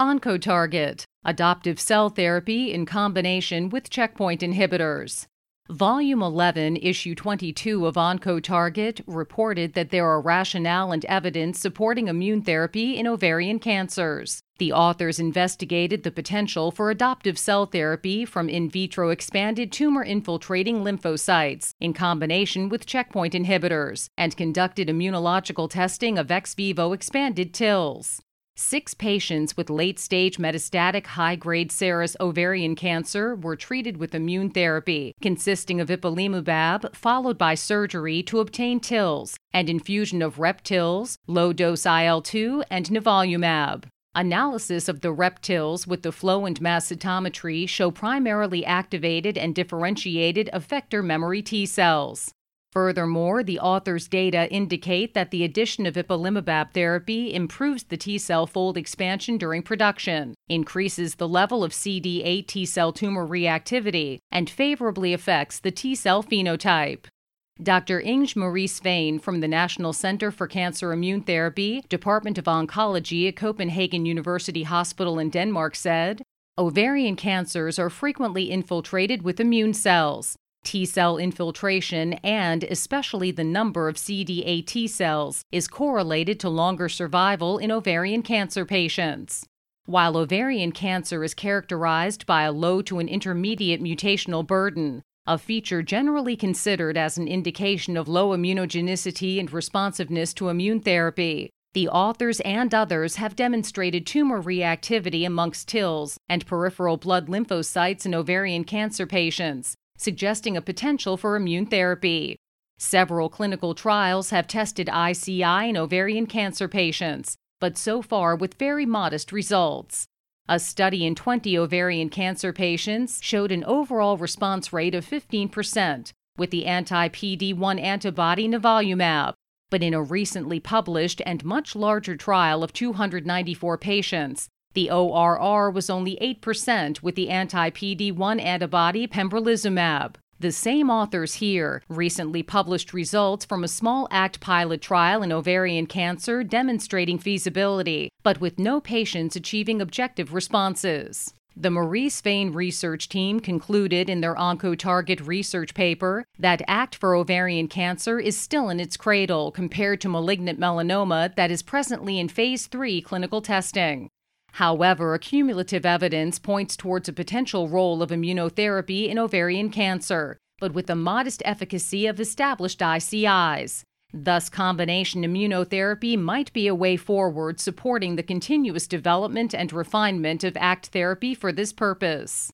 Oncotarget, adoptive cell therapy in combination with checkpoint inhibitors. Volume 11, Issue 22 of Oncotarget reported that there are rationale and evidence supporting immune therapy in ovarian cancers. The authors investigated the potential for adoptive cell therapy from in vitro expanded tumor infiltrating lymphocytes in combination with checkpoint inhibitors and conducted immunological testing of ex vivo expanded TILs. Six patients with late stage metastatic high grade serous ovarian cancer were treated with immune therapy, consisting of ipilimumab, followed by surgery to obtain TILs and infusion of REP-TILs, low dose IL 2, and nivolumab. Analysis of the REP-TILs with the flow and mass cytometry show primarily activated and differentiated effector memory T cells. Furthermore, the author's data indicate that the addition of ipilimumab therapy improves the T cell fold expansion during production, increases the level of CD8 T cell tumor reactivity, and favorably affects the T cell phenotype. Dr. Inge Marie Svane from the National Center for Cancer Immune Therapy, Department of Oncology at Copenhagen University Hospital in Denmark said, Ovarian cancers are frequently infiltrated with immune cells. T cell infiltration and especially the number of CD8 T cells is correlated to longer survival in ovarian cancer patients. While ovarian cancer is characterized by a low to an intermediate mutational burden, a feature generally considered as an indication of low immunogenicity and responsiveness to immune therapy. The authors and others have demonstrated tumor reactivity amongst TILs and peripheral blood lymphocytes in ovarian cancer patients, suggesting a potential for immune therapy. Several clinical trials have tested ICI in ovarian cancer patients, but so far with very modest results. A study in 20 ovarian cancer patients showed an overall response rate of 15% with the anti PD 1 antibody nivolumab. But in a recently published and much larger trial of 294 patients, the ORR was only 8% with the anti PD 1 antibody pembrolizumab. The same authors here recently published results from a small ACT pilot trial in ovarian cancer demonstrating feasibility, but with no patients achieving objective responses. The Marie Svane research team concluded in their OncoTarget research paper that ACT for ovarian cancer is still in its cradle compared to malignant melanoma that is presently in phase 3 clinical testing. However, cumulative evidence points towards a potential role of immunotherapy in ovarian cancer, but with the modest efficacy of established ICIs. Thus, combination immunotherapy might be a way forward supporting the continuous development and refinement of ACT therapy for this purpose.